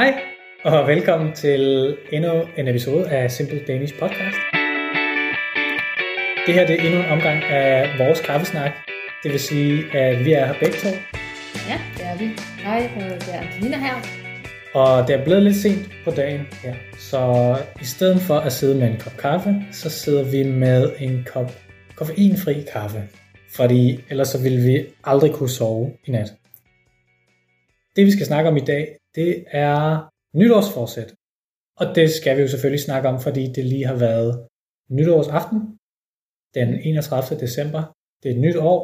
Hej, og velkommen til endnu en episode af Simple Danish Podcast. Det her det er endnu en omgang af vores kaffesnak. Det vil sige, at vi er her begge to. Ja, det er vi. Hej, det er Antonina her. Og det er blevet lidt sent på dagen her. Så i stedet for at sidde med en kop kaffe, så sidder vi med en kop koffeinfri kaffe. Fordi ellers så ville vi aldrig kunne sove i nat. Det vi skal snakke om i dag, det er nytårsforsæt. Og det skal vi jo selvfølgelig snakke om, fordi det lige har været nytårsaften, den 31. december. Det er et nyt år.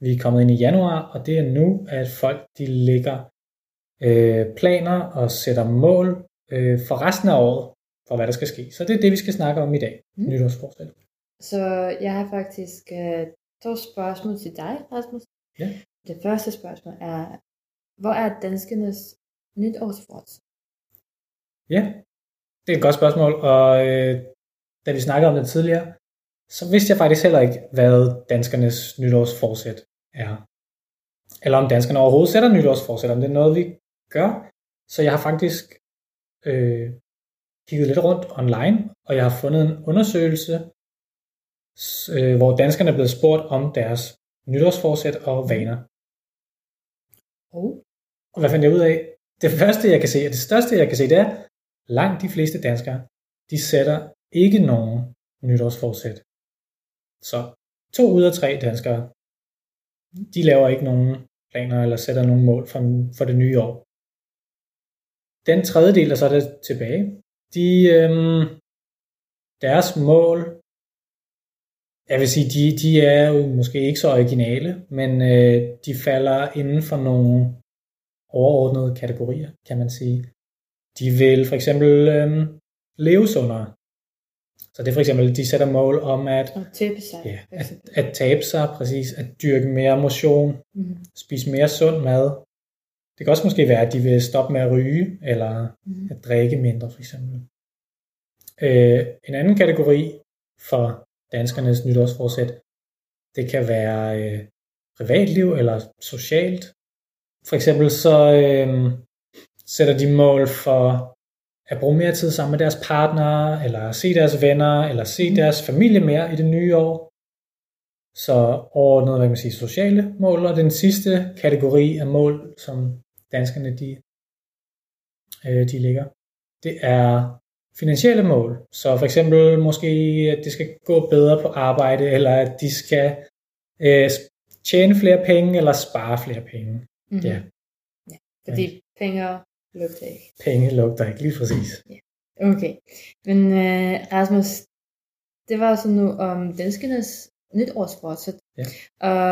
Vi er kommet ind i januar, og det er nu, at folk de lægger øh, planer og sætter mål øh, for resten af året, for hvad der skal ske. Så det er det, vi skal snakke om i dag. Mm. Nytårsforsæt. Så jeg har faktisk uh, to spørgsmål til dig, Rasmus. Ja. Det første spørgsmål er, hvor er danskernes nytårsforsæt? Ja, det er et godt spørgsmål, og øh, da vi snakkede om det tidligere, så vidste jeg faktisk heller ikke, hvad danskernes nytårsforsæt er. Eller om danskerne overhovedet sætter nytårsforsæt, om det er noget, vi gør. Så jeg har faktisk øh, kigget lidt rundt online, og jeg har fundet en undersøgelse, øh, hvor danskerne er blevet spurgt om deres nytårsforsæt og vaner. Oh. Og hvad fandt jeg ud af? Det første, jeg kan se, og det største, jeg kan se, det er, langt de fleste danskere, de sætter ikke nogen nytårsforsæt. Så to ud af tre danskere, de laver ikke nogen planer eller sætter nogen mål for, for det nye år. Den tredjedel, der så er det tilbage, de, øhm, deres mål, jeg vil sige, de, de er jo måske ikke så originale, men øh, de falder inden for nogle overordnede kategorier, kan man sige. De vil for eksempel øhm, leve sundere. Så det er for eksempel, de sætter mål om at, Og tabe sig. ja, at, at tabe sig, præcis, at dyrke mere motion, Mm-hmm. spise mere sund mad. Det kan også måske være, at de vil stoppe med at ryge, eller Mm-hmm. at drikke mindre for eksempel. Øh, en anden kategori for danskernes nytårsforsæt, det kan være øh, privatliv eller socialt. For eksempel så øh, sætter de mål for at bruge mere tid sammen med deres partner, eller se deres venner, eller se Mhm. deres familie mere i det nye år. Så overordnet, hvad man sige, sociale mål, og den sidste kategori af mål, som danskerne de, øh, de ligger, det er finansielle mål. Så for eksempel måske, at det skal gå bedre på arbejde, eller at de skal øh, tjene flere penge, eller spare flere penge. Mm-hmm. Ja, Fordi penge lugter ikke. penge lugter ikke lige præcis. Okay. Men uh, Rasmus, det var så nu om danskernes nytårsforsæt. Ja. Og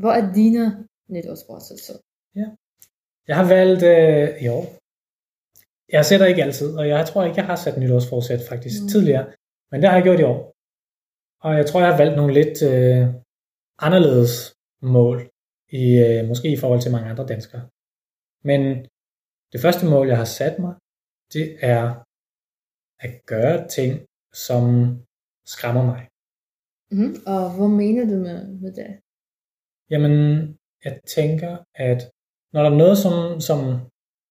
hvor er dine nytårsforsæt så? Jeg har valgt øh, i år. Jeg sætter ikke altid, og jeg tror ikke, jeg har sat nytårsforsæt faktisk Mm. mm. tidligere. Men det har jeg gjort i år. Og jeg tror, jeg har valgt nogle lidt øh, anderledes mål, i, øh, måske i forhold til mange andre danskere. Men det første mål, jeg har sat mig, det er at gøre ting, som skræmmer mig. Mm-hmm. Og hvad mener du med, med det? Jamen, jeg tænker, at når der er noget, som, som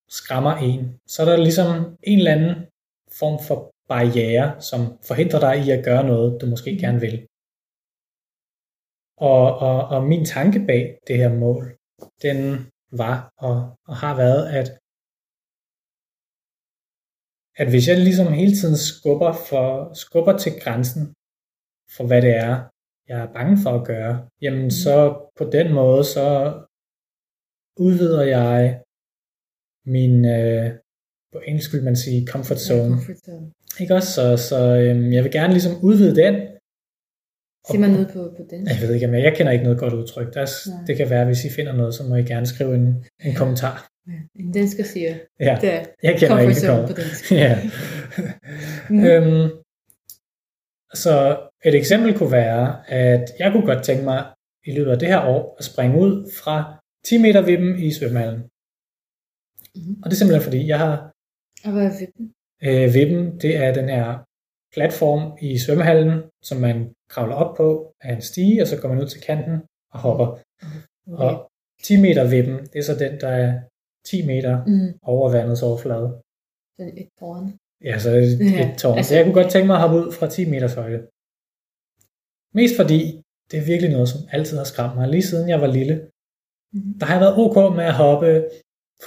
skræmmer en, så er der ligesom en eller anden form for barriere, som forhindrer dig i at gøre noget, du måske Mhm. gerne vil. Og, og, og min tanke bag det her mål, den var og, og har været, at, at hvis jeg ligesom hele tiden skubber, for, skubber til grænsen for, hvad det er, jeg er bange for at gøre, jamen Mhm. så på den måde, så udvider jeg min, øh, på engelsk vil man sige, comfort zone. Comfort zone. Ikke også? Så, så øhm, jeg vil gerne ligesom udvide den. Siger man noget på, på den? Jeg ved ikke, om jeg, kender ikke noget godt udtryk. Der, er det kan være, hvis I finder noget, så må I gerne skrive en, en kommentar. Ja. En dansker siger, Ja, det er jeg kender ikke det på dansk. ja. Mm. øhm, så et eksempel kunne være, at jeg kunne godt tænke mig i løbet af det her år at springe ud fra 10 meter vippen i svømmehallen. Mhm. Og det er simpelthen fordi, jeg har Og hvad er vippen? øh, vippen, det er den her platform i svømmehallen, som man kravler op på af en stige, og så går man ud til kanten og hopper. Okay. Og 10 meter vippen, det er så den, der er 10 meter Mm. over vandets overflade. Sådan et tårn. Ja, så et, Ja, et tårn. altså- Så jeg kunne godt tænke mig at hoppe ud fra 10 meters højde. Mest fordi, det er virkelig noget, som altid har skræmt mig. Lige siden jeg var lille, Mhm. der har jeg været ok med at hoppe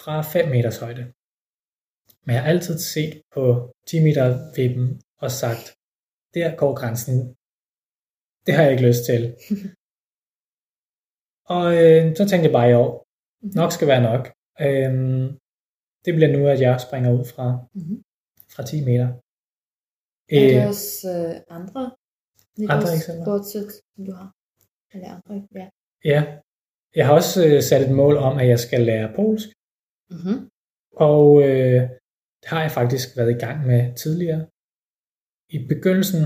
fra 5 meters højde. Men jeg har altid set på 10 meter vippen og sagt, der går grænsen. Det har jeg ikke lyst til. og øh, så tænkte jeg bare i år, nok skal være nok. Øhm, det bliver nu, at jeg springer ud fra, Mhm. fra 10 meter. Er Øh, der også øh, andre? Andre eksempler? Bortset, som du har? Eller andre, ja. Ja, jeg har også øh, sat et mål om, at jeg skal lære polsk, Mm-hmm. og øh, det har jeg faktisk været i gang med tidligere. I begyndelsen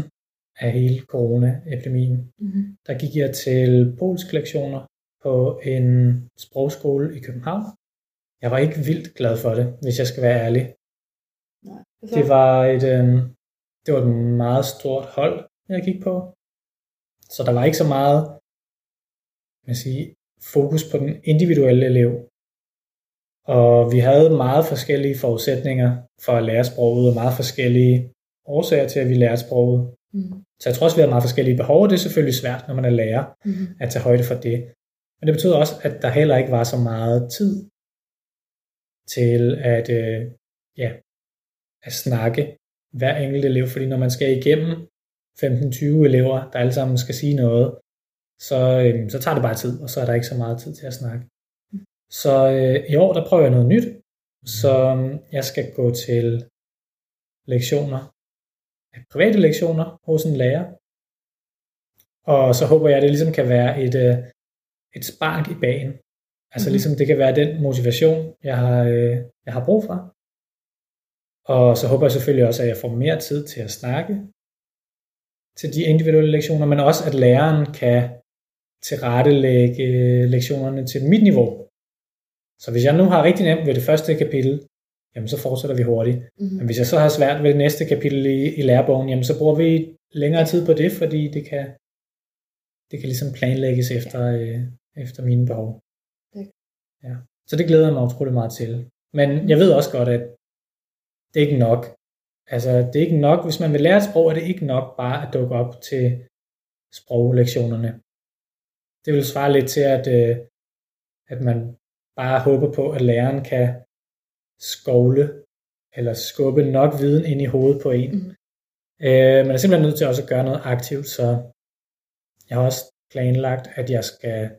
af hele coronaepidemien, Mm-hmm. der gik jeg til polsk lektioner på en sprogskole i København. Jeg var ikke vildt glad for det, hvis jeg skal være ærlig. Nej. Det var et, øh, det var et meget stort hold, jeg gik på. Så der var ikke så meget jeg sige, fokus på den individuelle elev. Og vi havde meget forskellige forudsætninger for at lære sproget, og meget forskellige årsager til, at vi lærte sproget. Mm. Så jeg tror også, vi har meget forskellige behov, og det er selvfølgelig svært, når man er lærer, Mm-hmm. at tage højde for det. Men det betyder også, at der heller ikke var så meget tid til at, øh, ja, at snakke hver enkelt elev, fordi når man skal igennem 15-20 elever, der alle sammen skal sige noget, så, øh, så tager det bare tid, og så er der ikke så meget tid til at snakke. Så øh, i år, der prøver jeg noget nyt, så øh, jeg skal gå til lektioner, private lektioner hos en lærer, og så håber jeg, at det ligesom kan være et, øh, et spark i bagen. Altså Mhm. ligesom det kan være den motivation, jeg har, øh, jeg har brug for. Og så håber jeg selvfølgelig også, at jeg får mere tid til at snakke til de individuelle lektioner, men også at læreren kan tilrettelægge øh, lektionerne til mit niveau. Så hvis jeg nu har rigtig nemt ved det første kapitel, jamen så fortsætter vi hurtigt. Mm-hmm. Men hvis jeg så har svært ved det næste kapitel i, i lærebogen, jamen så bruger vi længere tid på det, fordi det kan, det kan ligesom planlægges efter, øh, efter mine behov. Det- Ja. Så det glæder jeg mig utrolig meget til. Men jeg ved også godt, at det er ikke nok. Altså, det er ikke nok, hvis man vil lære et sprog, er det ikke nok bare at dukke op til sproglektionerne. Det vil svare lidt til, at, øh, at man bare håber på, at læreren kan skovle eller skubbe nok viden ind i hovedet på en. Mhm. Øh, man er simpelthen nødt til også at gøre noget aktivt, så jeg har også planlagt, at jeg skal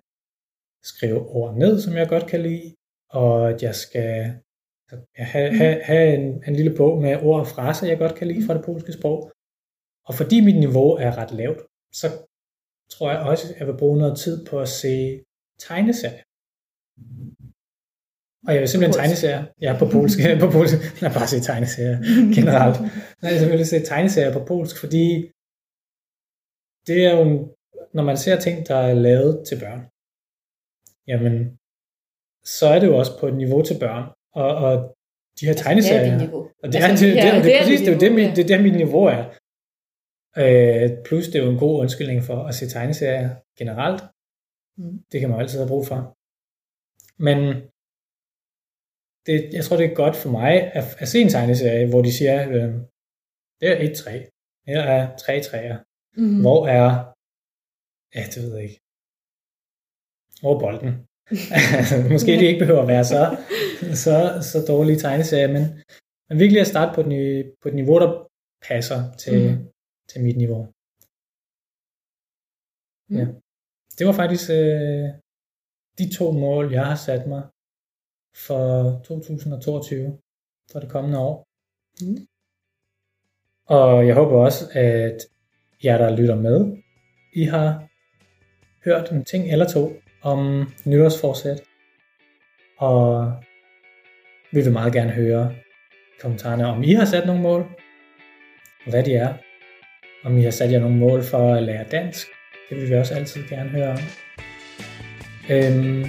skrive ord ned, som jeg godt kan lide, og at jeg skal have, have, have en, en lille bog med ord og fraser, jeg godt kan lide fra det polske sprog. Og fordi mit niveau er ret lavt, så tror jeg også, at jeg vil bruge noget tid på at se tegneserier. Og jeg vil simpelthen Polsk. tegneserier. Ja, på polsk. på polsk. Nej, bare se tegneserier generelt. Nej, jeg vil se tegneserier på polsk, fordi det er jo, når man ser ting, der er lavet til børn, jamen, så er det jo også på et niveau til børn. Og, og de her Det er tegneserier, niveau. og det, Altså, er, det, det, ja, det, det, det er præcis, det er jo det, mit, det der, mit niveau er. Øh, plus det er jo en god undskyldning for at se tegneserier generelt. Mm. Det kan man jo altid have brug for. Men det, jeg tror, det er godt for mig at, at se en tegneserie, hvor de siger, øh, det er et træ, her er tre træer. Mm-hmm. Hvor er, ja, det ved jeg ikke, hvor er bolden? Måske det ikke behøver at være så, så, så dårlige tegneserier, men, men virkelig at starte på et, på et niveau, der passer til, mm. til mit niveau. Mm. Ja. Det var faktisk øh, de to mål, jeg har sat mig for 2022, for det kommende år. Mm. Og jeg håber også, at jer, der lytter med, I har hørt en ting eller to om nytårsforsæt. Og vi vil meget gerne høre i kommentarerne, om I har sat nogle mål, og hvad de er. Om I har sat jer nogle mål for at lære dansk. Det vil vi også altid gerne høre om. Øhm,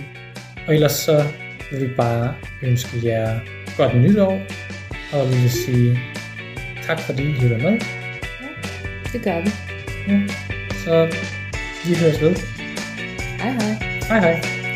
og ellers så vil vi bare ønske jer godt nytår, og vi vil sige tak fordi I lytter med. Det gør vi. Ja. Så vi høres ved. Hej hej. Hej hej.